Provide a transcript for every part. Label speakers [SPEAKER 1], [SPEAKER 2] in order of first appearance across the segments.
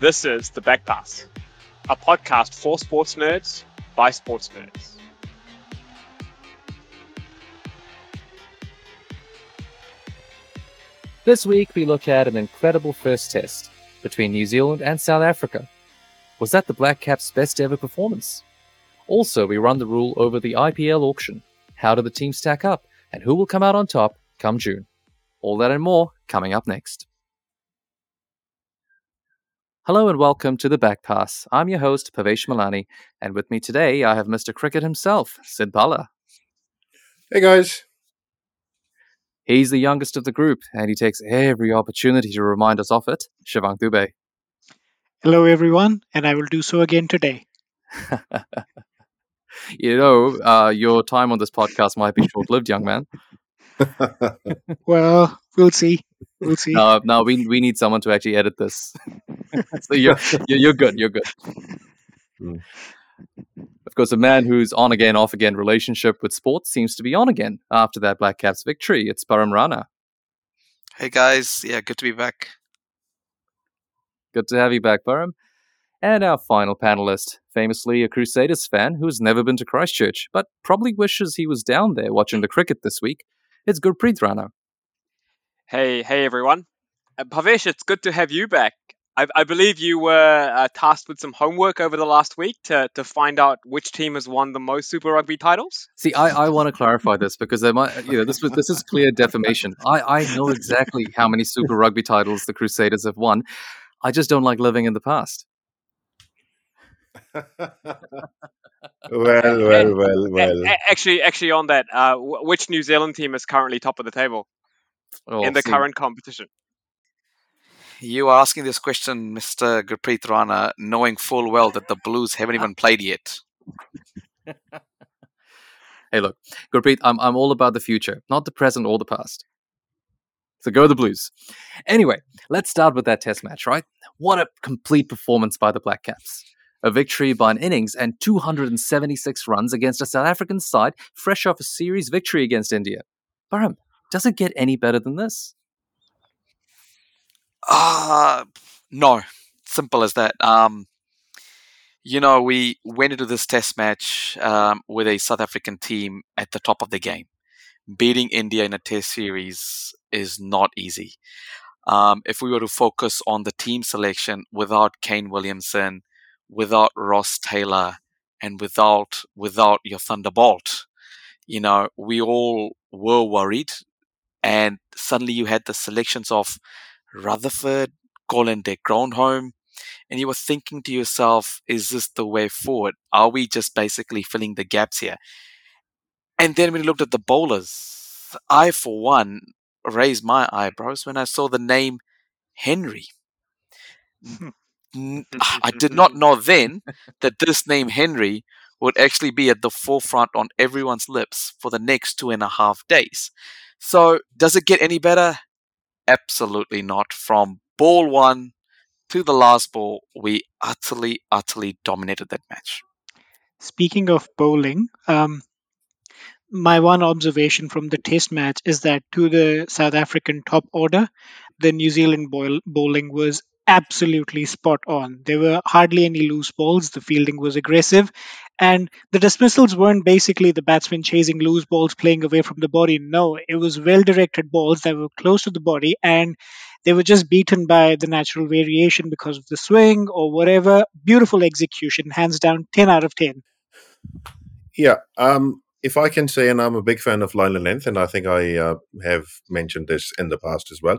[SPEAKER 1] This is The Back Pass, a podcast for sports nerds by sports nerds.
[SPEAKER 2] This week, we look at an incredible first test between New Zealand and South Africa. Was that the Black Caps' best ever performance? Also, we run the rule over the IPL auction. How do the teams stack up, and who will come out on top come June? All that and more coming up next. Hello and welcome to the Back Pass. I'm your host, Pavesh Malani, and with me today I have Mr. Cricket himself, Sid Bala.
[SPEAKER 3] Hey guys.
[SPEAKER 2] He's the youngest of the group, and he takes every opportunity to remind us of it, Shivang Dubey.
[SPEAKER 4] Hello, everyone, and I will do so again today.
[SPEAKER 2] you know, uh, your time on this podcast might be short lived, young man.
[SPEAKER 4] well, we'll see. We'll see.
[SPEAKER 2] No, no, we we need someone to actually edit this. so you're, you're good. You're good. Mm. Of course, a man who's on again, off again relationship with sports seems to be on again after that Black Caps victory. It's Param Rana.
[SPEAKER 5] Hey guys, yeah, good to be back.
[SPEAKER 2] Good to have you back, Param. And our final panelist, famously a Crusaders fan who's never been to Christchurch, but probably wishes he was down there watching the cricket this week. It's Gurpreet Rana.
[SPEAKER 1] Hey, hey everyone. Uh, Pavesh, it's good to have you back. I, I believe you were uh, tasked with some homework over the last week to, to find out which team has won the most Super Rugby titles.
[SPEAKER 2] See, I, I want to clarify this because there might, you know, this was this is clear defamation. I, I know exactly how many Super Rugby titles the Crusaders have won. I just don't like living in the past.
[SPEAKER 3] Well, well, well, well.
[SPEAKER 1] Actually, actually, on that, uh, which New Zealand team is currently top of the table oh, in the see. current competition?
[SPEAKER 5] You are asking this question, Mr. Gurpreet Rana, knowing full well that the Blues haven't even played yet.
[SPEAKER 2] hey, look, Gurpreet, I'm, I'm all about the future, not the present or the past. So go the Blues. Anyway, let's start with that test match, right? What a complete performance by the Black Caps. A victory by an innings and 276 runs against a South African side fresh off a series victory against India. Param, does it get any better than this?
[SPEAKER 5] Uh, no. Simple as that. Um, you know, we went into this test match um, with a South African team at the top of the game. Beating India in a test series is not easy. Um, if we were to focus on the team selection without Kane Williamson, without Ross Taylor, and without without your Thunderbolt, you know, we all were worried. And suddenly you had the selections of Rutherford, Colin de Grandhomme, and you were thinking to yourself, is this the way forward? Are we just basically filling the gaps here? And then when you looked at the bowlers, I, for one, raised my eyebrows when I saw the name Henry. Hmm. I did not know then that this name Henry would actually be at the forefront on everyone's lips for the next two and a half days. So, does it get any better? Absolutely not. From ball one to the last ball, we utterly, utterly dominated that match.
[SPEAKER 4] Speaking of bowling, um, my one observation from the test match is that to the South African top order, the New Zealand bowling was absolutely spot on. There were hardly any loose balls. The fielding was aggressive. And the dismissals weren't basically the batsmen chasing loose balls, playing away from the body. No, it was well directed balls that were close to the body and they were just beaten by the natural variation because of the swing or whatever. Beautiful execution, hands down, 10 out of 10.
[SPEAKER 3] Yeah. Um, if I can say, and I'm a big fan of line and length, and I think I uh, have mentioned this in the past as well.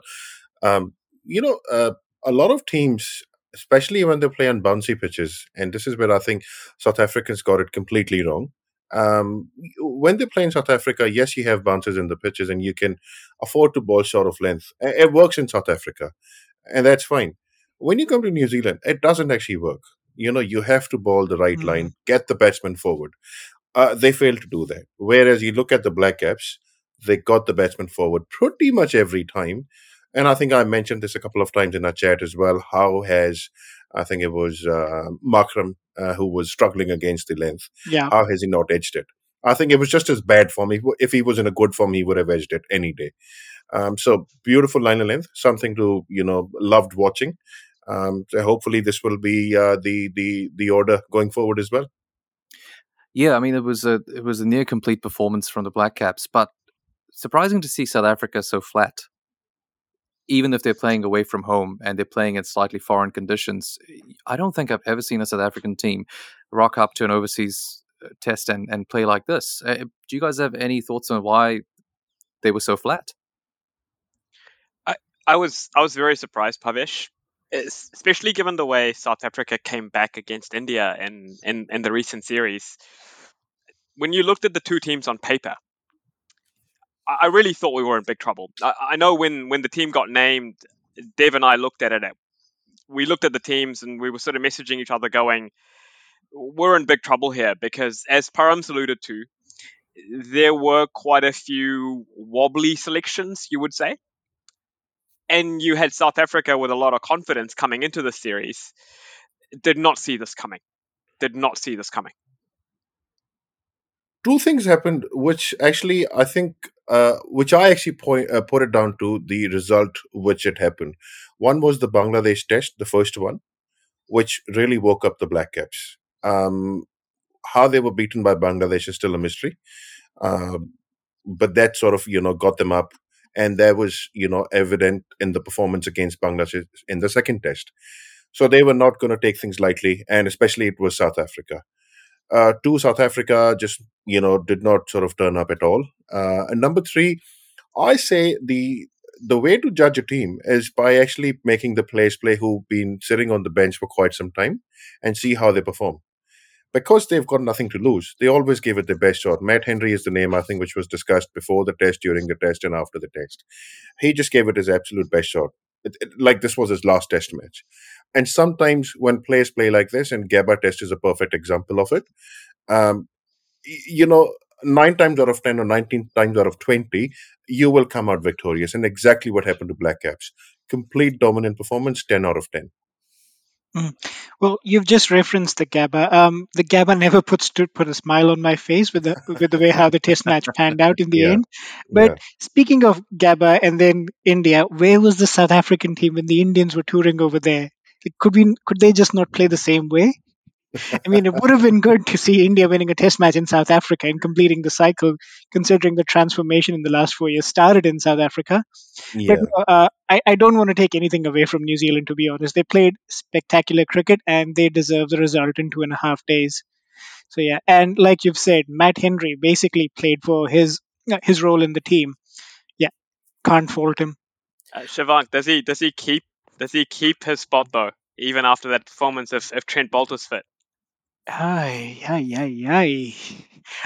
[SPEAKER 3] Um, you know, uh, a lot of teams, especially when they play on bouncy pitches, and this is where I think South Africans got it completely wrong. Um, when they play in South Africa, yes, you have bounces in the pitches, and you can afford to ball short of length. It works in South Africa, and that's fine. When you come to New Zealand, it doesn't actually work. You know, you have to ball the right mm. line, get the batsman forward. Uh, they fail to do that. Whereas you look at the Black Caps, they got the batsman forward pretty much every time. And I think I mentioned this a couple of times in our chat as well. How has I think it was uh, Markram uh, who was struggling against the length?
[SPEAKER 4] Yeah.
[SPEAKER 3] How has he not edged it? I think it was just as bad for me. if he was in a good form, he would have edged it any day. Um, so beautiful line of length, something to you know loved watching. Um, so hopefully this will be uh, the the the order going forward as well.
[SPEAKER 2] Yeah, I mean it was a it was a near complete performance from the Black Caps, but surprising to see South Africa so flat. Even if they're playing away from home and they're playing in slightly foreign conditions, I don't think I've ever seen a South African team rock up to an overseas uh, test and, and play like this. Uh, do you guys have any thoughts on why they were so flat?
[SPEAKER 1] I, I was I was very surprised, Pavesh, especially given the way South Africa came back against India in, in, in the recent series. When you looked at the two teams on paper, I really thought we were in big trouble. I, I know when when the team got named, Dave and I looked at it. We looked at the teams and we were sort of messaging each other, going, "We're in big trouble here," because as Param's alluded to, there were quite a few wobbly selections, you would say. And you had South Africa with a lot of confidence coming into the series. Did not see this coming. Did not see this coming
[SPEAKER 3] two things happened which actually i think uh, which i actually point uh, put it down to the result which it happened. One was the bangladesh test the first one which really woke up the black caps. Um, how they were beaten by bangladesh is still a mystery. Uh, but that sort of you know got them up and that was you know evident in the performance against bangladesh in the second test. So they were not going to take things lightly and especially it was south africa uh, two, South Africa just you know did not sort of turn up at all. Uh, and number three, I say the the way to judge a team is by actually making the players play who've been sitting on the bench for quite some time and see how they perform. Because they've got nothing to lose, they always give it their best shot. Matt Henry is the name I think which was discussed before the test, during the test, and after the test. He just gave it his absolute best shot. It, it, like this was his last test match. And sometimes when players play like this, and Gabba test is a perfect example of it, um, you know, nine times out of 10 or 19 times out of 20, you will come out victorious. And exactly what happened to Black Caps. Complete dominant performance, 10 out of 10.
[SPEAKER 4] Mm. Well, you've just referenced the Gabba. Um, the Gabba never puts put a smile on my face with the with the way how the Test match panned out in the yeah. end. But yeah. speaking of Gabba and then India, where was the South African team when the Indians were touring over there? Could we could they just not play the same way? I mean, it would have been good to see India winning a test match in South Africa and completing the cycle, considering the transformation in the last four years started in South Africa. Yeah. But uh, I, I don't want to take anything away from New Zealand, to be honest. They played spectacular cricket and they deserve the result in two and a half days. So, yeah. And like you've said, Matt Henry basically played for his uh, his role in the team. Yeah, can't fault him.
[SPEAKER 1] Uh, Shivank, does he does he keep does he keep his spot though, even after that performance if, if Trent Boult was fit?
[SPEAKER 4] Ay, ay, ay, ay.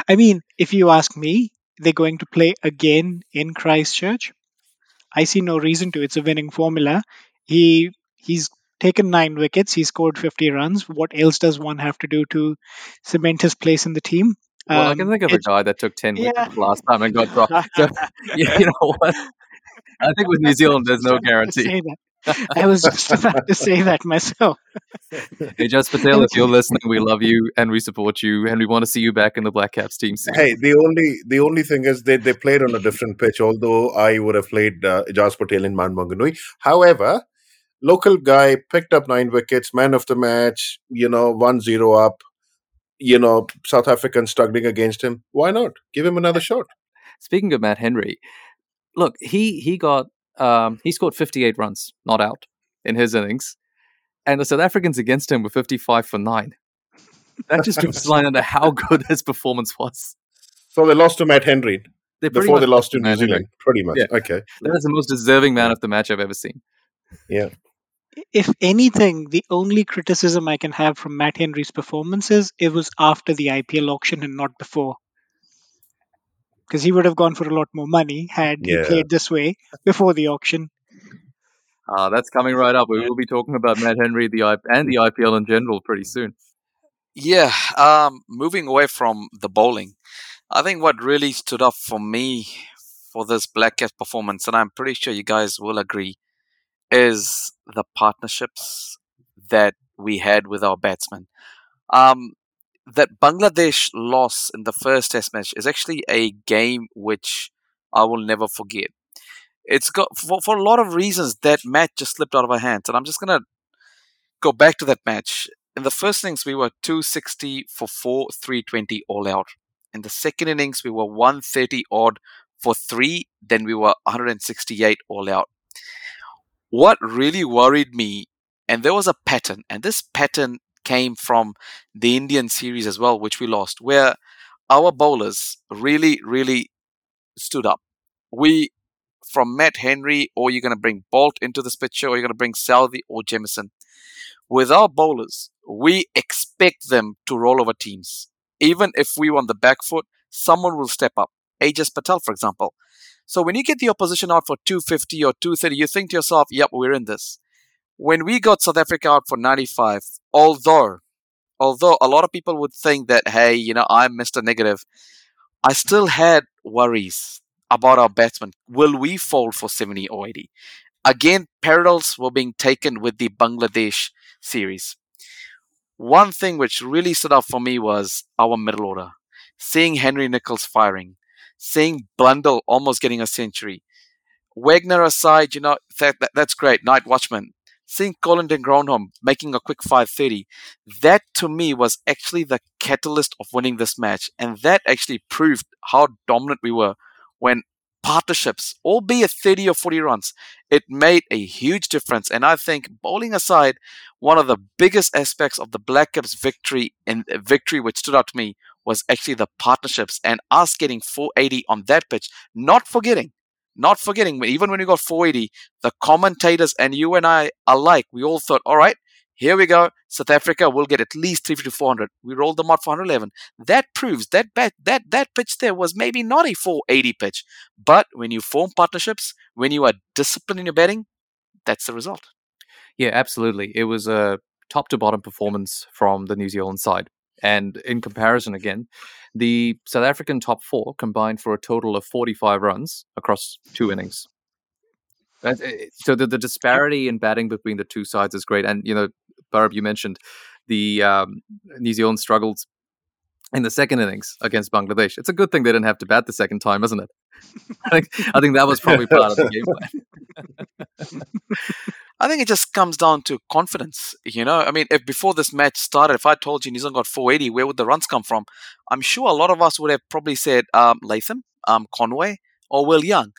[SPEAKER 4] I mean, if you ask me, they're going to play again in Christchurch. I see no reason to. It's a winning formula. He he's taken nine wickets. He scored 50 runs. What else does one have to do to cement his place in the team?
[SPEAKER 2] Well, um, I can think of a guy that took 10 yeah. wickets last time and got dropped. So, you know what? I think with New Zealand, there's no guarantee.
[SPEAKER 4] I was just about to say that myself.
[SPEAKER 2] hey, Just Patel, if you're listening, we love you and we support you, and we want to see you back in the Black Caps team soon.
[SPEAKER 3] Hey, the only the only thing is they, they played on a different pitch. Although I would have played uh, Jas Patel in Mount Maunganui. However, local guy picked up nine wickets, man of the match. You know, one zero up. You know, South African struggling against him. Why not give him another shot?
[SPEAKER 2] Speaking of Matt Henry, look, he he got um, he scored 58 runs, not out, in his innings. And the South Africans against him were 55 for 9. That just drops the line under how good his performance was.
[SPEAKER 3] So they lost to Matt Henry they before they lost to New Zealand, Henry. pretty much. Yeah. Okay.
[SPEAKER 2] That is the most deserving man of the match I've ever seen.
[SPEAKER 3] Yeah.
[SPEAKER 4] If anything, the only criticism I can have from Matt Henry's performance is it was after the IPL auction and not before because he would have gone for a lot more money had yeah. he played this way before the auction.
[SPEAKER 2] Uh, that's coming right up. We will be talking about Matt Henry the I- and the IPL in general pretty soon.
[SPEAKER 5] Yeah, um, moving away from the bowling, I think what really stood up for me for this Black Cat performance, and I'm pretty sure you guys will agree, is the partnerships that we had with our batsmen. Um, that Bangladesh loss in the first Test match is actually a game which I will never forget. It's got for, for a lot of reasons that match just slipped out of our hands, and I'm just gonna go back to that match. In the first innings, we were 260 for four, 320 all out. In the second innings, we were 130 odd for three, then we were 168 all out. What really worried me, and there was a pattern, and this pattern came from the Indian series as well, which we lost, where our bowlers really, really stood up. We, from Matt Henry, or you're going to bring Boult into this picture, or you're going to bring Southee or Jamieson. With our bowlers, we expect them to roll over teams. Even if we were on the back foot, someone will step up. Ajaz Patel, for example. So when you get the opposition out for 250 or 230, you think to yourself, yep, we're in this. When we got South Africa out for 95, although, although a lot of people would think that, hey, you know, I'm Mr. Negative, I still had worries about our batsmen. Will we fall for 70 or 80? Again, parallels were being taken with the Bangladesh series. One thing which really stood out for me was our middle order. Seeing Henry Nicholls firing, seeing Blundell almost getting a century. Wagner aside, you know, that, that that's great. Night Watchman. Seeing Colin de Grandhomme making a quick 530, that to me was actually the catalyst of winning this match. And that actually proved how dominant we were when partnerships, albeit 30 or 40 runs, it made a huge difference. And I think, bowling aside, one of the biggest aspects of the Black Caps victory in victory which stood out to me was actually the partnerships and us getting 480 on that pitch, not forgetting, not forgetting, even when we got 480, the commentators and you and I alike, we all thought, all right, here we go. South Africa will get at least 350 400. We rolled them out for 111. That proves that bat, that that pitch there was maybe not a 480 pitch, but when you form partnerships, when you are disciplined in your betting, that's the result.
[SPEAKER 2] Yeah, absolutely. It was a top to bottom performance from the New Zealand side. And in comparison, again, the South African top four combined for a total of 45 runs across two innings. Eh, so the, the disparity in batting between the two sides is great. And, you know, Barb, you mentioned the um, New Zealand struggles in the second innings against Bangladesh. It's a good thing they didn't have to bat the second time, isn't it? I think I think that was probably part of the game
[SPEAKER 5] plan. I think it just comes down to confidence. You know, I mean, if before this match started, if I told you New Zealand got 480, where would the runs come from? I'm sure a lot of us would have probably said um, Latham, um, Conway, or Will Young.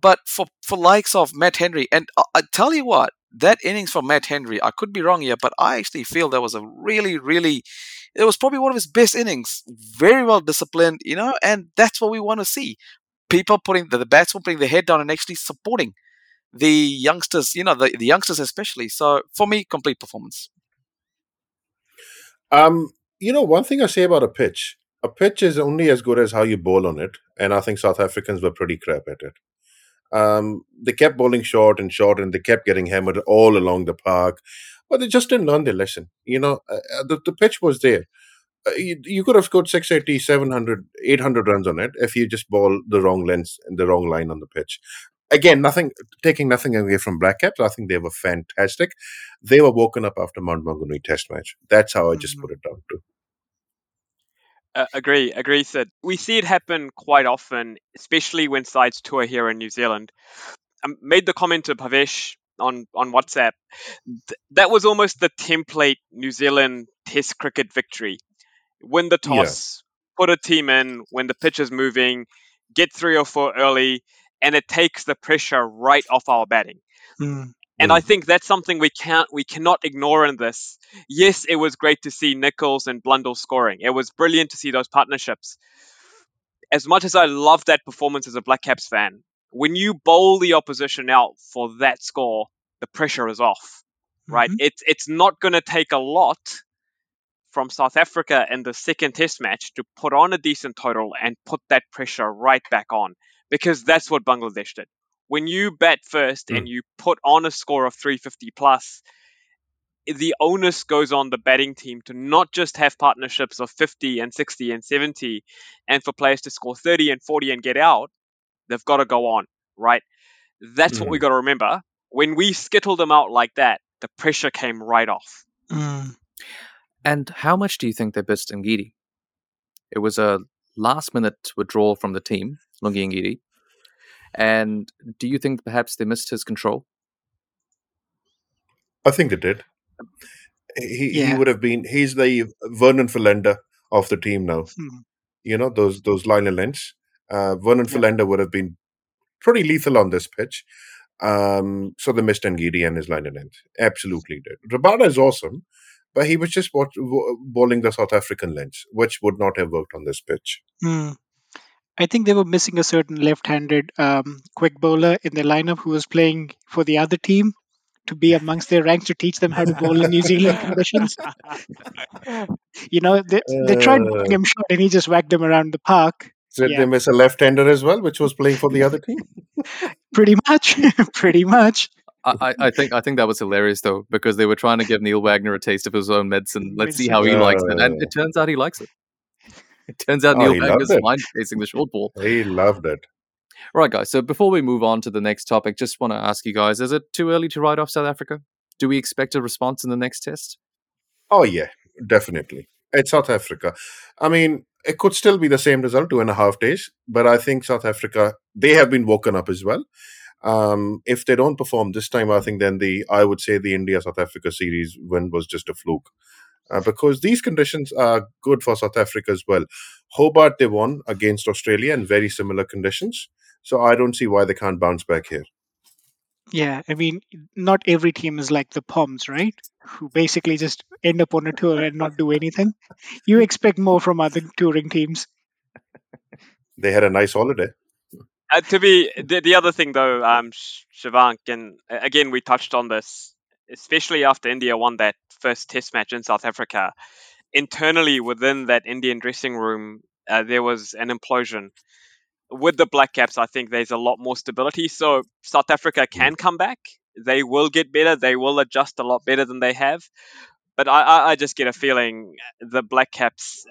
[SPEAKER 5] But for for likes of Matt Henry, and I, I tell you what, that innings from Matt Henry, I could be wrong here, but I actually feel that was a really, really, it was probably one of his best innings. Very well disciplined, you know, and that's what we want to see. People putting the, the batsmen putting their head down and actually supporting the youngsters, you know, the, the youngsters especially. So for me, complete performance.
[SPEAKER 3] Um, you know, one thing I say about a pitch, a pitch is only as good as how you bowl on it, and I think South Africans were pretty crap at it. Um, they kept bowling short and short, and they kept getting hammered all along the park, but they just didn't learn their lesson. You know, uh, uh the, the pitch was there. Uh, you, you, could have scored 680, 700, 800 runs on it if you just bowl the wrong length and the wrong line on the pitch again, nothing taking nothing away from Black Caps. I think they were fantastic. They were woken up after Mount Maunganui Test match. That's how I just mm-hmm. put it down to.
[SPEAKER 1] Uh, agree, agree, Sid. We see it happen quite often, especially when sides tour here in New Zealand. I made the comment to Bhavesh on, on WhatsApp. Th- that was almost the template New Zealand Test cricket victory. Win the toss, yeah. put a team in when the pitch is moving, get three or four early, and it takes the pressure right off our batting. Mm. And I think that's something we can't we cannot ignore in this. Yes, it was great to see Nicholls and Blundell scoring. It was brilliant to see those partnerships. As much as I love that performance as a Black Caps fan, when you bowl the opposition out for that score, the pressure is off. Right? Mm-hmm. It's it's not gonna take a lot from South Africa in the second test match to put on a decent total and put that pressure right back on because that's what Bangladesh did. When you bat first mm. and you put on a score of 350 plus, the onus goes on the batting team to not just have partnerships of 50 and 60 and 70 and for players to score 30 and 40 and get out, they've got to go on, right? That's mm. what we hmm. got to remember. When we skittled them out like that, the pressure came right off.
[SPEAKER 2] Mm. And how much do you think they missed Ngidi? It was a last minute withdrawal from the team, Lungi Ngidi. And do you think perhaps they missed his control?
[SPEAKER 3] I think they did. He he would have been. He's the Vernon Philander of the team now.
[SPEAKER 4] Hmm.
[SPEAKER 3] You know those those line and length. Uh, Vernon
[SPEAKER 4] Yeah.
[SPEAKER 3] Philander would have been pretty lethal on this pitch. Um, so they missed Ngidi and his line and length. Absolutely did. Rabada is awesome, but he was just what, bowling the South African lens, which would not have worked on this pitch.
[SPEAKER 4] Hmm. I think they were missing a certain left-handed um, quick bowler in their lineup who was playing for the other team to be amongst their ranks to teach them how to bowl in New Zealand conditions. You know, they, they tried
[SPEAKER 3] Uh,
[SPEAKER 4] bowling him short and he just whacked them around the park.
[SPEAKER 3] Did
[SPEAKER 4] Yeah.
[SPEAKER 3] they miss a left-hander as well, which was playing for the other team?
[SPEAKER 4] Pretty much, pretty much.
[SPEAKER 2] I, I- I think I think that was hilarious though because they were trying to give Neil Wagner a taste of his own medicine. Let's see how he likes it, and it turns out he likes it. It turns out
[SPEAKER 3] Oh,
[SPEAKER 2] Neil
[SPEAKER 3] he loved
[SPEAKER 2] Wagner's
[SPEAKER 3] it.
[SPEAKER 2] fine facing the short ball.
[SPEAKER 3] He loved it.
[SPEAKER 2] Right, guys. So before we move on to the next topic, just want to ask you guys: Is it too early to write off South Africa? Do we expect a response in the next test?
[SPEAKER 3] Oh yeah, definitely. It's South Africa. I mean, it could still be the same result, two and a half days, but I think South Africa they have been woken up as well. Um, if they don't perform this time, I think then the I would say the India South Africa series win was just a fluke. Uh, because these conditions are good for South Africa as well. Hobart they won against Australia in very similar conditions, so I don't see why they can't bounce back here.
[SPEAKER 4] Yeah, I mean, not every team is like the Poms, right? Who basically just end up on a tour and not do anything. You expect more from other touring teams.
[SPEAKER 3] They had a nice holiday.
[SPEAKER 1] Uh, to be the, the other thing though, um, Shivank, and uh, again we touched on this, especially after India won that first Test match in South Africa. Internally within that Indian dressing room, uh, there was an implosion. With the Black Caps, I think there's a lot more stability. So South Africa can come back. They will get better. They will adjust a lot better than they have. But I, I, I just get a feeling the Black Caps,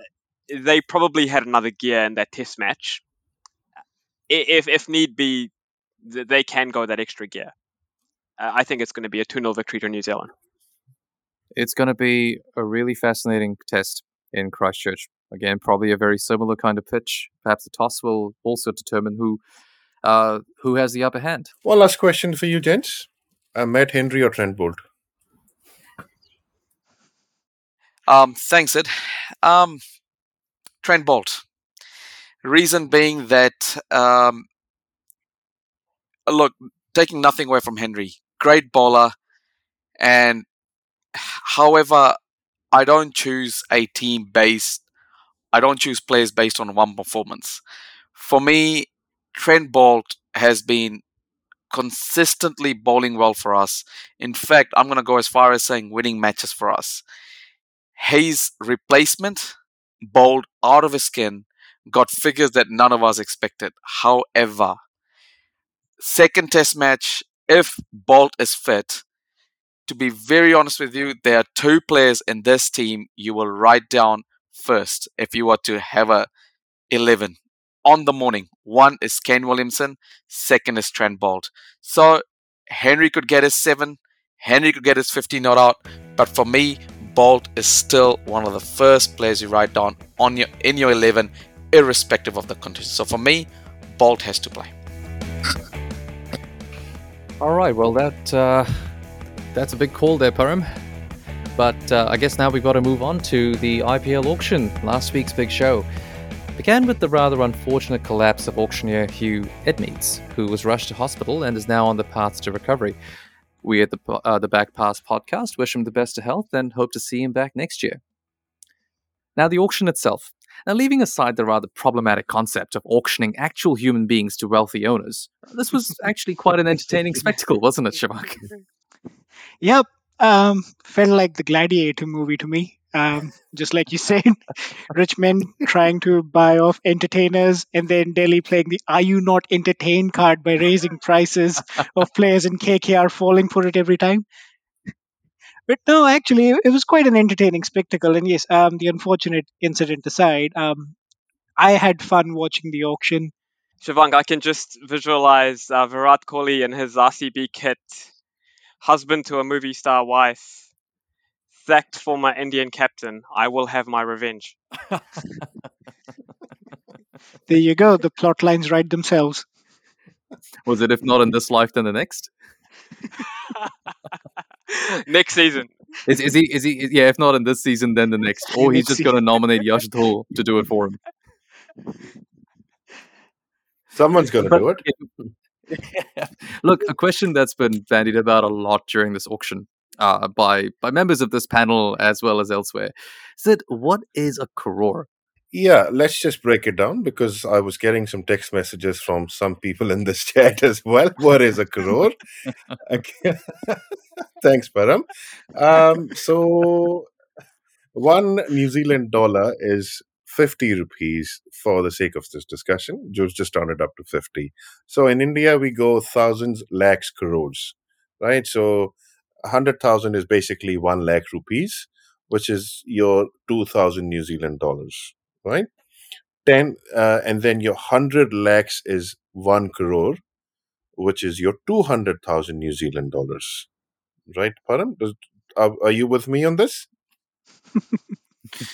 [SPEAKER 1] they probably had another gear in that Test match if if need be, they can go that extra gear. Uh, I think it's going to be a 2 0 victory to New Zealand.
[SPEAKER 2] It's going to be a really fascinating test in Christchurch. Again, probably a very similar kind of pitch. Perhaps the toss will also determine who uh, who has the upper hand.
[SPEAKER 3] One last question for you, gents. Uh, Matt Henry or Trent Boult?
[SPEAKER 5] Um, thanks, Ed. Um, Trent Boult. Reason being that, um, look, taking nothing away from Henry, great bowler, and however, I don't choose a team based. I don't choose players based on one performance. For me, Trent Boult has been consistently bowling well for us. In fact, I'm going to go as far as saying winning matches for us. Hayes' replacement bowled out of his skin, got figures that none of us expected. However, second test match, if Boult is fit, to be very honest with you, there are two players in this team you will write down first if you were to have a 11 on the morning. One is Kane Williamson, second is Trent Boult. So Henry could get his seven, Henry could get his 15 not out, but for me, Boult is still one of the first players you write down on your in your 11, irrespective of the conditions. So for me, Boult has to play.
[SPEAKER 2] All right. Well, that uh, that's a big call there, Param. But uh, I guess now we've got to move on to the IPL auction. Last week's big show began with the rather unfortunate collapse of auctioneer Hugh Edmeades, who was rushed to hospital and is now on the path to recovery. We at the uh, the Back Pass podcast wish him the best of health and hope to see him back next year. Now, the auction itself. Now, leaving aside the rather problematic concept of auctioning actual human beings to wealthy owners, this was actually quite an entertaining spectacle, wasn't it, Shavak?
[SPEAKER 4] Yep. Um, felt like the Gladiator movie to me. Um, just like you said, rich men trying to buy off entertainers, and then Delhi playing the "Are you not entertained?" card by raising prices of players, and KKR falling for it every time. But no, actually, it was quite an entertaining spectacle. And yes, um, the unfortunate incident aside, um, I had fun watching the auction.
[SPEAKER 1] Shivank, I can just visualize uh, Virat Kohli and his RCB kit, husband to a movie star wife, sacked former Indian captain. I will have my revenge.
[SPEAKER 4] There you go. The plot lines write themselves.
[SPEAKER 2] Was it if not in this life, then the next?
[SPEAKER 1] Next season.
[SPEAKER 2] Is, is he? Is he? is- Yeah, if not in this season, then the next. Or he's just going to nominate Yash Dhul to do it for him.
[SPEAKER 3] Someone's going to do it.
[SPEAKER 2] Look, a question that's been bandied about a lot during this auction uh, by by members of this panel as well as elsewhere is that what is a crore?
[SPEAKER 3] Yeah, let's just break it down because I was getting some text messages from some people in this chat as well. What is a crore? Thanks, Param. Um, so, one New Zealand dollar is 50 rupees for the sake of this discussion. Just, just round it up to 50. So, in India, we go thousands, lakhs, crores, right? So, 100,000 is basically 1 lakh rupees, which is your 2,000 New Zealand dollars right? 10, uh, and then your 100 lakhs is 1 crore, which is your 200,000 New Zealand dollars, right, Param? Does, are, are you with me on this?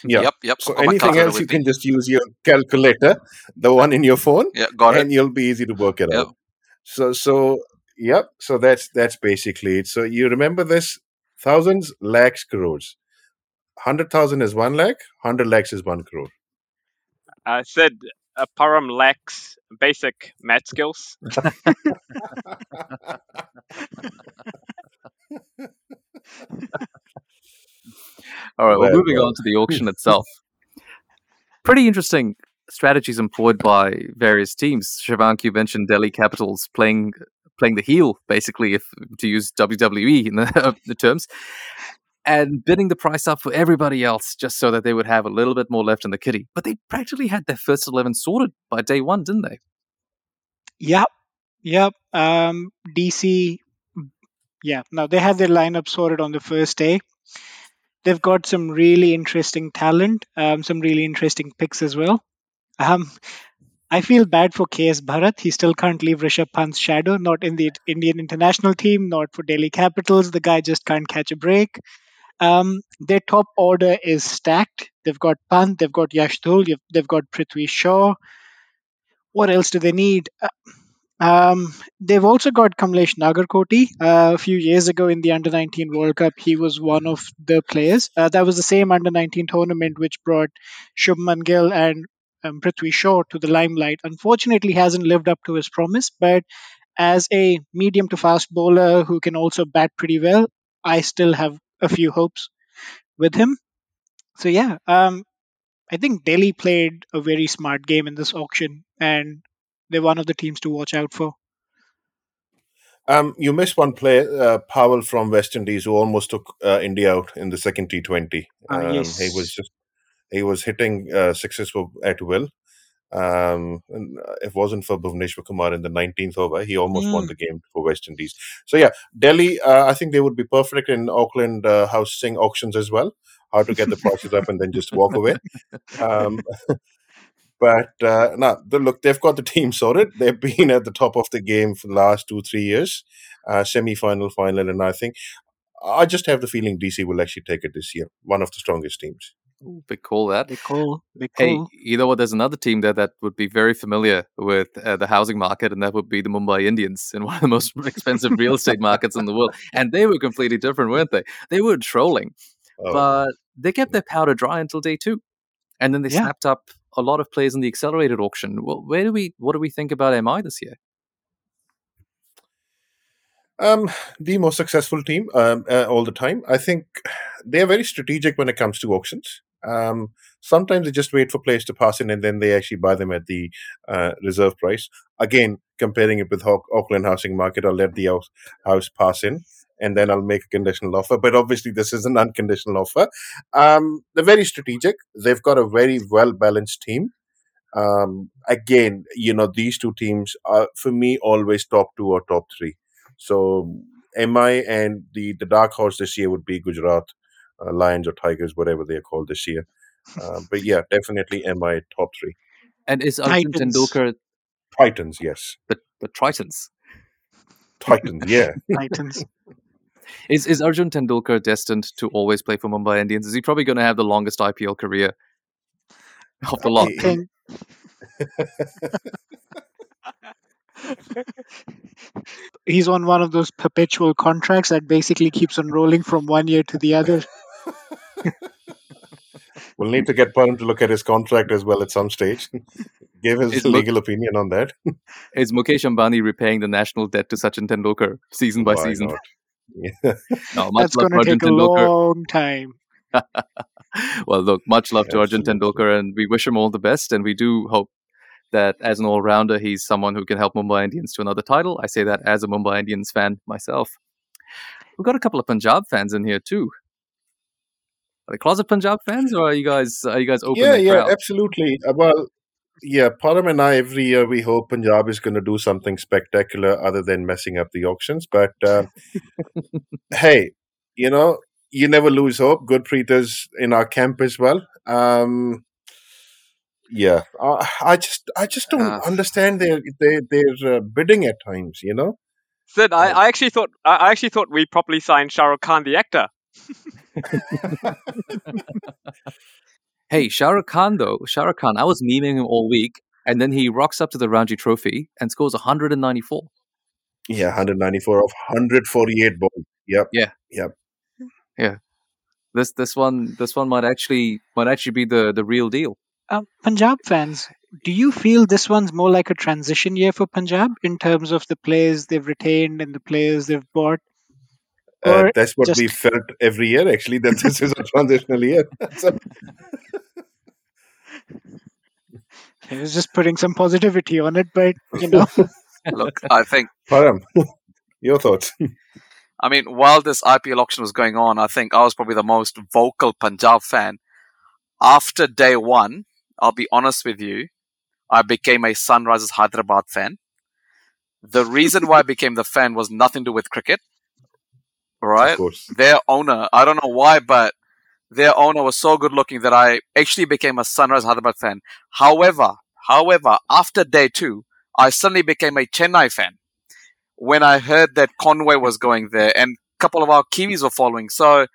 [SPEAKER 3] Yeah.
[SPEAKER 5] Yep, yep.
[SPEAKER 3] So
[SPEAKER 5] I've got my
[SPEAKER 3] anything else, you
[SPEAKER 5] me.
[SPEAKER 3] can just use your calculator, the one in your phone,
[SPEAKER 5] Yeah, got it.
[SPEAKER 3] and you'll be easy to work it
[SPEAKER 5] Yep.
[SPEAKER 3] out. So, so yep. So that's that's basically it. So you remember this: thousands, lakhs, crores. Hundred thousand is one lakh. Hundred lakhs is one crore.
[SPEAKER 1] Uh, said uh, Param lacks basic math skills.
[SPEAKER 2] All right, well,
[SPEAKER 3] Well,
[SPEAKER 2] moving
[SPEAKER 3] well.
[SPEAKER 2] on to the auction itself. Pretty interesting strategies employed by various teams. Shivank, you mentioned Delhi Capitals playing playing the heel, basically, if to use WWE in the, the terms, and bidding the price up for everybody else just so that they would have a little bit more left in the kitty. But they practically had their first eleven sorted by day one, didn't they?
[SPEAKER 4] Yep. Yep. Um, DC. Yeah. Now they had their lineup sorted on the first day. They've got some really interesting talent, um, some really interesting picks as well. Um, I feel bad for KS Bharat. He still can't leave Rishabh Pant's shadow, not in the Indian international team, not for Delhi Capitals. The guy just can't catch a break. Um, their top order is stacked. They've got Pant, they've got Yash Dhul, they've got Prithvi Shaw. What else do they need? Uh, um, they've also got Kamlesh Nagarkoti. Uh, a few years ago in the Under 19 World Cup, he was one of the players. Uh, that was the same Under 19 tournament which brought Shubman Gill and um, Prithvi Shaw to the limelight. Unfortunately, hasn't lived up to his promise, but as a medium to fast bowler who can also bat pretty well, I still have a few hopes with him. So yeah, um, I think Delhi played a very smart game in this auction, and they're one of the teams to watch out for.
[SPEAKER 3] Um, you missed one player, uh, Powell from West Indies, who almost took uh, India out in the second T20.
[SPEAKER 4] Ah,
[SPEAKER 3] Um,
[SPEAKER 4] yes.
[SPEAKER 3] He was just he was hitting uh, sixes for, at will. Um, and uh, if it wasn't for Bhuvneshwar Kumar in the 19th over, he almost won
[SPEAKER 4] Mm.
[SPEAKER 3] the game for West Indies. So yeah, Delhi, uh, I think they would be perfect in Auckland uh, housing auctions as well. How to get the prices up and then just walk away. Um, but uh, no, the, look, they've got the team sorted. They've been at the top of the game for the last two, three years, uh, semi-final, final, and I think I just have the feeling DC will actually take it this year. One of the strongest teams.
[SPEAKER 2] Ooh, big call that.
[SPEAKER 4] Big call, big
[SPEAKER 2] Hey, you know what? There's another team there that would be very familiar with uh, the housing market, and that would be the Mumbai Indians in one of the most expensive real estate markets in the world. And they were completely different, weren't they? They were trolling,
[SPEAKER 3] Oh,
[SPEAKER 2] but they kept their powder dry until day two, and then they
[SPEAKER 4] Yeah.
[SPEAKER 2] snapped up a lot of players in the accelerated auction. Well, where do we? What do we think about MI this year?
[SPEAKER 3] Um, the most successful team um, uh, all the time. I think they are very strategic when it comes to auctions. Um, sometimes they just wait for players to pass in and then they actually buy them at the uh, reserve price. Again, comparing it with Au- Auckland housing market, I'll let the house, house pass in and then I'll make a conditional offer. But obviously, this is an unconditional offer. Um, they're very strategic. They've got a very well balanced team. Um, again, you know, these two teams are for me always top two or top three. So MI and the the dark horse this year would be Gujarat uh, Lions or Tigers, whatever they are called this year. Uh, but yeah, definitely MI top three.
[SPEAKER 2] And is Arjun
[SPEAKER 4] Titans.
[SPEAKER 2] Tendulkar
[SPEAKER 3] Titans, yes.
[SPEAKER 2] the, the Tritons?
[SPEAKER 3] Titans, yeah.
[SPEAKER 4] Titans.
[SPEAKER 2] Is is Arjun Tendulkar destined to always play for Mumbai Indians? Is he probably going to have the longest IPL career of the lot?
[SPEAKER 4] He's on one of those perpetual contracts that basically keeps on rolling from one year to the other.
[SPEAKER 3] We'll need to get Param to look at his contract as well at some stage. Give his
[SPEAKER 2] Is Muk-
[SPEAKER 3] legal opinion on that.
[SPEAKER 2] Is Mukesh Ambani repaying the national debt to Sachin Tendulkar season by
[SPEAKER 3] Why
[SPEAKER 2] season?
[SPEAKER 3] not? Yeah.
[SPEAKER 2] No, much
[SPEAKER 4] That's going
[SPEAKER 2] to
[SPEAKER 4] to take a
[SPEAKER 2] Tendulkar.
[SPEAKER 4] long time.
[SPEAKER 2] well, look, much love to Arjun Tendulkar, and we wish him all the best. And we do hope that as an all rounder, he's someone who can help Mumbai Indians to another title. I say that as a Mumbai Indians fan myself. We've got a couple of Punjab fans in here too. Are they closet Punjab fans, or are you guys are you guys open
[SPEAKER 3] yeah, yeah,
[SPEAKER 2] proud?
[SPEAKER 3] absolutely. Uh, Well, yeah, Param and I every year we hope Punjab is going to do something spectacular other than messing up the auctions. But uh, hey, you know, you never lose hope. Gurpreet is in our camp as well. Um, yeah, uh, I just I just don't
[SPEAKER 5] Uh.
[SPEAKER 3] understand their their their uh, bidding at times. You know,
[SPEAKER 1] Sid, I. I actually thought I I actually thought we properly signed Shah Rukh Khan, the actor.
[SPEAKER 2] Hey, Shah Rukh Khan though, Shah Rukh Khan, I was memeing him all week, and then he rocks up to the Ranji Trophy and scores 194.
[SPEAKER 3] yeah, 194 of 148 balls. Yep. Yeah. Yep. Yeah.
[SPEAKER 2] This this one this one might actually might actually be the the real deal.
[SPEAKER 4] Um, Punjab fans, do you feel this one's more like a transition year for Punjab in terms of the players they've retained and the players they've bought?
[SPEAKER 3] Uh, that's what
[SPEAKER 4] just-
[SPEAKER 3] we felt every year, actually, that this is a transitional year. So,
[SPEAKER 4] I was just putting some positivity on it, but you know,
[SPEAKER 5] Look, I think
[SPEAKER 3] Param, your thoughts?
[SPEAKER 5] I mean, while this IPL auction was going on, I think I was probably the most vocal Punjab fan. After day one, I'll be honest with you, I became a Sunrisers Hyderabad fan. The reason why I became the fan was nothing to do with cricket, right?
[SPEAKER 3] Of course.
[SPEAKER 5] Their owner, I don't know why, but their owner was so good looking that I actually became a Sunrise Hyderabad fan. However, however, after day two, I suddenly became a Chennai fan when I heard that Conway was going there and a couple of our Kiwis were following. So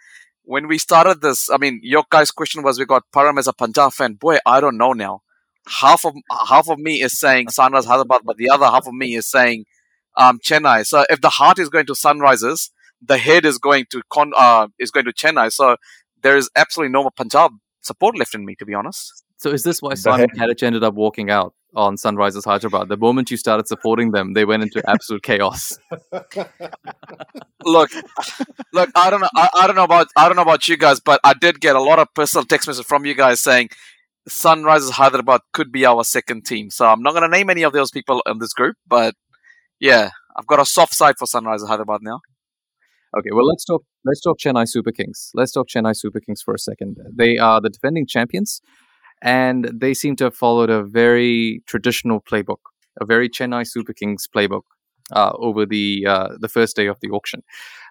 [SPEAKER 5] when we started this, I mean, your guys' question was we got Param as a Punjab fan. Boy, I don't know now. Half of half of me is saying Sunrise Hyderabad, but the other half of me is saying um, Chennai. So if the heart is going to Sunrises, the head is going to Con uh, is going to Chennai. So there is absolutely no Punjab support left in me, to be honest.
[SPEAKER 2] So is this why
[SPEAKER 3] The
[SPEAKER 2] Simon
[SPEAKER 3] head-
[SPEAKER 2] Katich ended up walking out on Sunrisers Hyderabad? The moment you started supporting them, they went into absolute chaos.
[SPEAKER 5] Look, look, I don't know, I, I don't know about, I don't know about you guys, but I did get a lot of personal text messages from you guys saying Sunrisers Hyderabad could be our second team. So I'm not going to name any of those people in this group, but yeah, I've got a soft side for Sunrisers Hyderabad now.
[SPEAKER 2] Okay, well let's talk let's talk Chennai Super Kings. Let's talk Chennai Super Kings for a second. They are the defending champions, and they seem to have followed a very traditional playbook, a very Chennai Super Kings playbook uh, over the uh, the first day of the auction.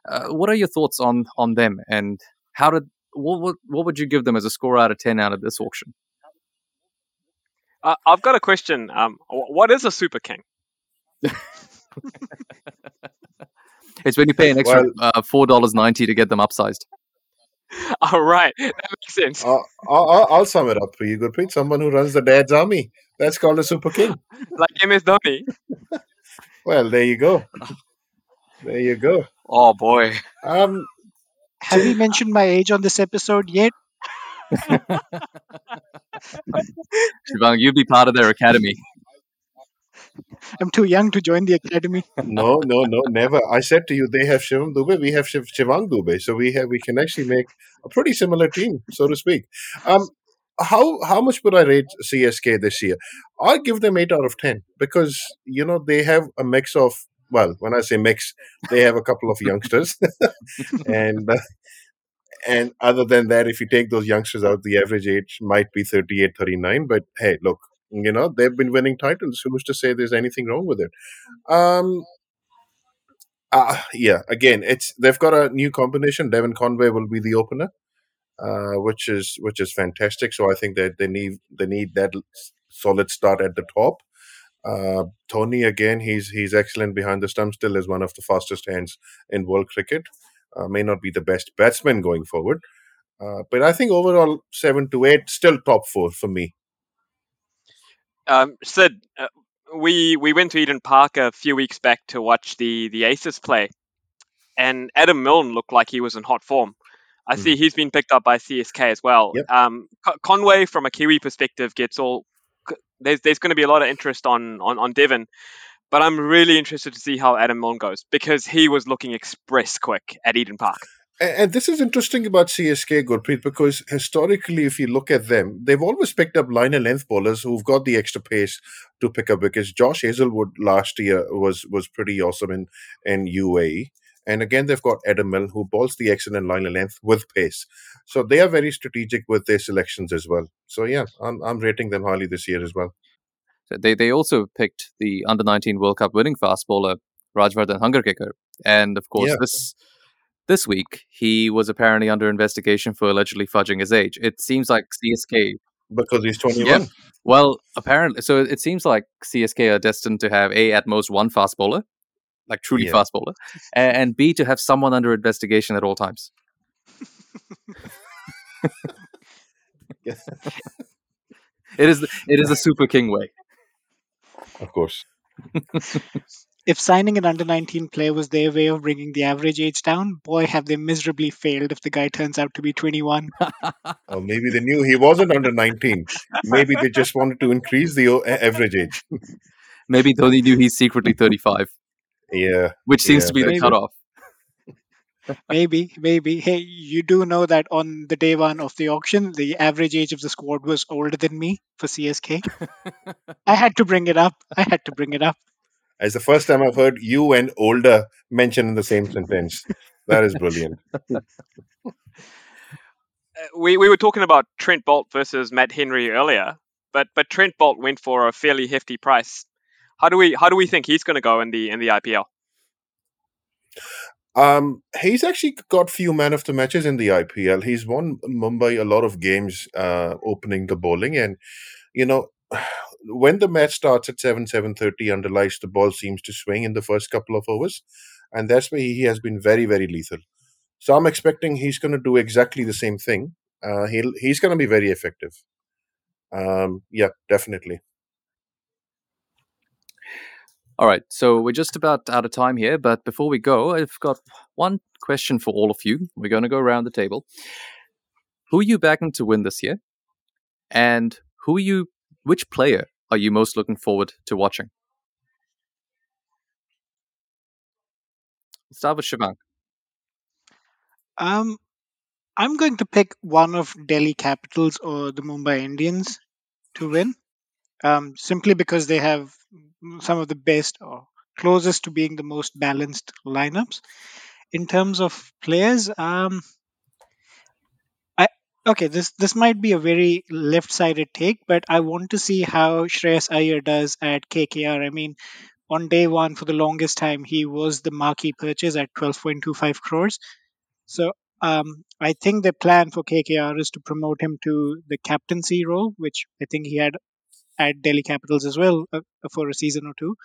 [SPEAKER 2] Uh, what are your thoughts on on them, and how did what, what what would you give them as a score out of ten out of this auction?
[SPEAKER 1] Uh, I've got a question. Um, what is a super king?
[SPEAKER 2] It's when you pay an extra
[SPEAKER 3] Well-
[SPEAKER 2] uh, four dollars ninety to get them upsized.
[SPEAKER 1] All right, that makes sense.
[SPEAKER 3] I'll, I'll, I'll sum it up for you, Gurpreet. Someone who runs the dad's army. That's called a super king.
[SPEAKER 1] Like MS Dhoni.
[SPEAKER 3] Well, there you go. There you go.
[SPEAKER 5] Oh boy.
[SPEAKER 3] Um,
[SPEAKER 4] have we mentioned my age on this episode yet?
[SPEAKER 2] Shivang, you'll be part of their academy.
[SPEAKER 4] I'm too young to join the academy.
[SPEAKER 3] no, no, no, never. I said to you, they have Shivam Dubey, we have Shiv- Shivang Dubey, so we have we can actually make a pretty similar team, so to speak. Um, how how much would I rate CSK this year? I give them eight out of ten because you know they have a mix of well, when I say mix, they have a couple of youngsters, and uh, and other than that, if you take those youngsters out, the average age might be 38, 39. But hey, look, you know they've been winning titles. Who's to say there's anything wrong with it? Um, uh, yeah, again, it's they've got a new combination. Devon Conway will be the opener, uh, which is which is fantastic. So I think that they need they need that solid start at the top. Uh, Dhoni again, he's he's excellent behind the stump. Still is one of the fastest hands in world cricket. Uh, may not be the best batsman going forward, uh, but I think overall seven to eight still top four for me.
[SPEAKER 1] Um, Sid, uh, we we went to Eden Park a few weeks back to watch the the Aces play, and Adam Milne looked like he was in hot form. I see he's been picked up by CSK as well.
[SPEAKER 3] Yep.
[SPEAKER 1] Um, Conway, from a Kiwi perspective, gets all. There's there's going to be a lot of interest on on on Devon, but I'm really interested to see how Adam Milne goes because he was looking express quick at Eden Park.
[SPEAKER 3] And this is interesting about CSK, Gurpreet, because historically, if you look at them, they've always picked up line and length bowlers who've got the extra pace to pick up. Because Josh Hazlewood last year was was pretty awesome in in UAE, and again they've got Adam Milne who bowls the excellent line and length with pace. So they are very strategic with their selections as well. So yeah, I'm I'm rating them highly this year as well.
[SPEAKER 2] So they they also picked the under 19 World Cup winning fast bowler Rajvardhan Hangargekar, and of course
[SPEAKER 3] Yeah.
[SPEAKER 2] this this week he was apparently under investigation for allegedly fudging his age. It seems like CSK.
[SPEAKER 3] Because he's 21.
[SPEAKER 2] Well, apparently, so it seems like CSK are destined to have a at most one fast bowler, like truly
[SPEAKER 3] Yeah.
[SPEAKER 2] fast bowler, and b to have someone under investigation at all times. It is it is the Super King way.
[SPEAKER 3] Of course.
[SPEAKER 4] If signing an under 19 player was their way of bringing the average age down, boy, have they miserably failed if the guy turns out to be 21.
[SPEAKER 3] Or maybe they knew he wasn't under 19. Maybe they just wanted to increase the average age.
[SPEAKER 2] Maybe Dhoni knew he's secretly 35,
[SPEAKER 3] Yeah.
[SPEAKER 2] which seems
[SPEAKER 3] Yeah,
[SPEAKER 2] to be the
[SPEAKER 4] maybe.
[SPEAKER 2] cutoff.
[SPEAKER 4] Maybe, maybe. Hey, you do know that on the day one of the auction, the average age of the squad was older than me for CSK. I had to bring it up. I had to bring it up.
[SPEAKER 3] As the first time I've heard you and older mentioned in the same sentence. That is brilliant.
[SPEAKER 1] Uh, we, we were talking about Trent Boult versus Matt Henry earlier, but but Trent Boult went for a fairly hefty price. How do we how do we think he's going to go in the in the IPL?
[SPEAKER 3] Um, he's actually got few man of the matches in the IPL. He's won Mumbai a lot of games uh, opening the bowling, and you know when the match starts at seven seven thirty under lights, the ball seems to swing in the first couple of overs, and that's where he has been very very lethal. So I'm expecting he's going to do exactly the same thing. Uh, he'll he's going to be very effective. Um, yeah, definitely.
[SPEAKER 2] All right, so we're just about out of time here, but before we go, I've got one question for all of you. We're going to go around the table. Who are you backing to win this year? And who are you which player are you most looking forward to watching? Let's start with Shivang.
[SPEAKER 4] Um, I'm going to pick one of Delhi Capitals or the Mumbai Indians to win, um, simply because they have some of the best or closest to being the most balanced lineups. In terms of players, um, okay, this this might be a very left-sided take, but I want to see how Shreyas Iyer does at KKR. I mean, on day one, for the longest time, he was the marquee purchase at 12.25 crores. So um, I think the plan for KKR is to promote him to the captaincy role, which I think he had at Delhi Capitals as well uh, for a season or two.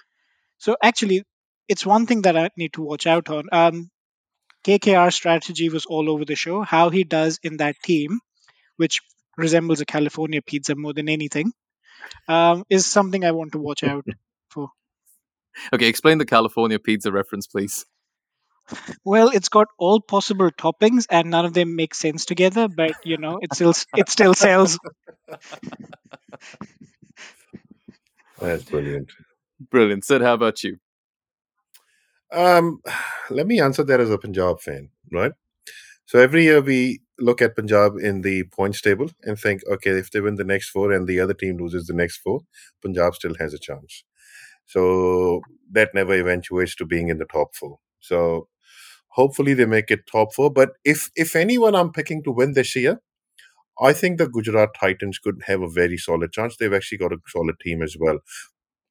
[SPEAKER 4] So actually, it's one thing that I need to watch out on. Um, KKR strategy was all over the show. How he does in that team, which resembles a California pizza more than anything, um, is something I want to watch out for.
[SPEAKER 2] Okay, explain the California pizza reference, please.
[SPEAKER 4] Well, it's got all possible toppings, and none of them make sense together. But you know, it still it still sells.
[SPEAKER 3] That's brilliant.
[SPEAKER 2] Brilliant. Sid, how about you?
[SPEAKER 3] Um, let me answer that as a Punjab fan, right? So every year we look at Punjab in the points table and think, okay, if they win the next four and the other team loses the next four, Punjab still has a chance. So that never eventuates to being in the top four. So hopefully they make it top four. But if if anyone I'm picking to win this year, I think the Gujarat Titans could have a very solid chance. They've actually got a solid team as well.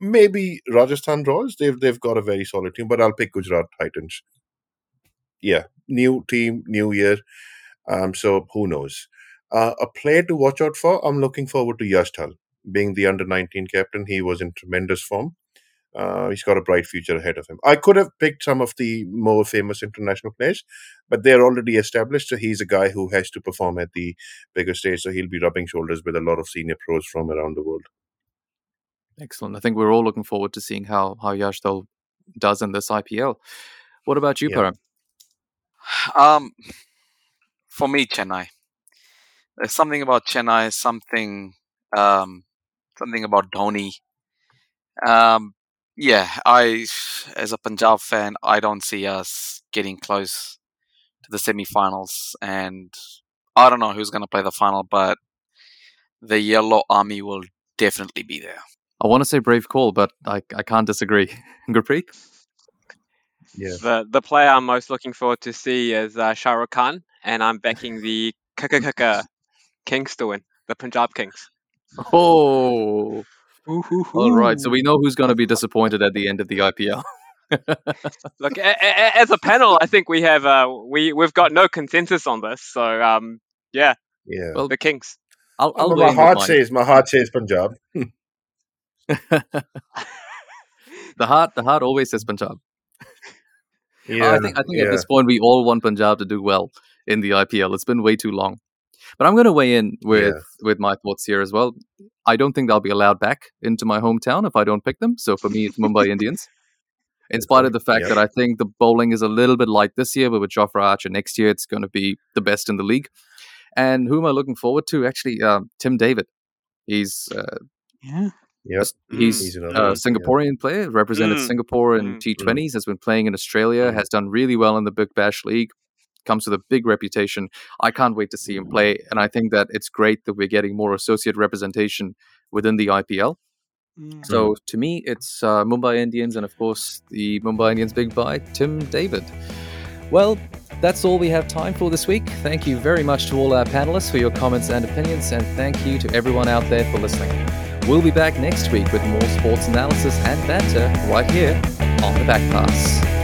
[SPEAKER 3] Maybe Rajasthan Royals. They've they've got a very solid team, but I'll pick Gujarat Titans. Yeah, new team, new year. Um, so who knows? Uh, a player to watch out for. I'm looking forward to Yash Dhull being the under 19 captain. He was in tremendous form. Uh, he's got a bright future ahead of him. I could have picked some of the more famous international players, but they're already established. So he's a guy who has to perform at the bigger stage. So he'll be rubbing shoulders with a lot of senior pros from around the world.
[SPEAKER 2] Excellent. I think we're all looking forward to seeing how how Yash Dhull does in this IPL. What about you,
[SPEAKER 3] Yeah.
[SPEAKER 2] Param?
[SPEAKER 5] Um, for me, Chennai. There's something about Chennai, something, um, something about Dhoni. Um, yeah, I, as a Punjab fan, I don't see us getting close to the semi-finals, and I don't know who's going to play the final, but the Yellow Army will definitely be there.
[SPEAKER 2] I want to say brave call, but I, I can't disagree. Gurpreet?
[SPEAKER 3] Yeah.
[SPEAKER 1] The the player I'm most looking forward to see is uh, Shah Rukh Khan, and I'm backing the Kaka Kings to win, the Punjab Kings.
[SPEAKER 2] Oh, all right. So we know who's going to be disappointed at the end of the IPL.
[SPEAKER 1] Look, a- a- a- as a panel, I think we have uh, we we've got no consensus on this. So um, yeah,
[SPEAKER 3] Yeah.
[SPEAKER 2] Well,
[SPEAKER 1] the Kings.
[SPEAKER 2] I'll, I'll
[SPEAKER 3] Well, my heart says my heart says Punjab.
[SPEAKER 2] the heart, the heart always says Punjab.
[SPEAKER 3] Yeah,
[SPEAKER 2] I think I think
[SPEAKER 3] yeah.
[SPEAKER 2] at this point we all want Punjab to do well in the IPL. It's been way too long. But I'm going to weigh in with with my thoughts here as well. I don't think they'll be allowed back into my hometown if I don't pick them. So for me, it's Mumbai Indians. In spite of the fact
[SPEAKER 3] Yeah.
[SPEAKER 2] that I think the bowling is a little bit light this year, but with Jofra Archer next year, it's going to be the best in the league. And who am I looking forward to? Actually, um, Tim David. He's uh,
[SPEAKER 4] Yeah.
[SPEAKER 3] Yep.
[SPEAKER 2] he's,
[SPEAKER 3] He's another
[SPEAKER 2] a
[SPEAKER 3] one, yeah.
[SPEAKER 2] Singaporean player, represented
[SPEAKER 1] Mm,
[SPEAKER 2] Singapore in
[SPEAKER 1] mm,
[SPEAKER 2] T20s, has been playing in Australia,
[SPEAKER 3] Mm.
[SPEAKER 2] has done really well in the Big Bash League, comes with a big reputation. I can't wait to see him play, and I think that it's great that we're getting more associate representation within the IPL.
[SPEAKER 4] Mm.
[SPEAKER 2] So to me, it's uh, Mumbai Indians, and of course the Mumbai Indians big buy, Tim David. Well, that's all we have time for this week. Thank you very much to all our panelists for your comments and opinions, and thank you to everyone out there for listening. We'll be back next week with more sports analysis and banter right here on the Back Pass.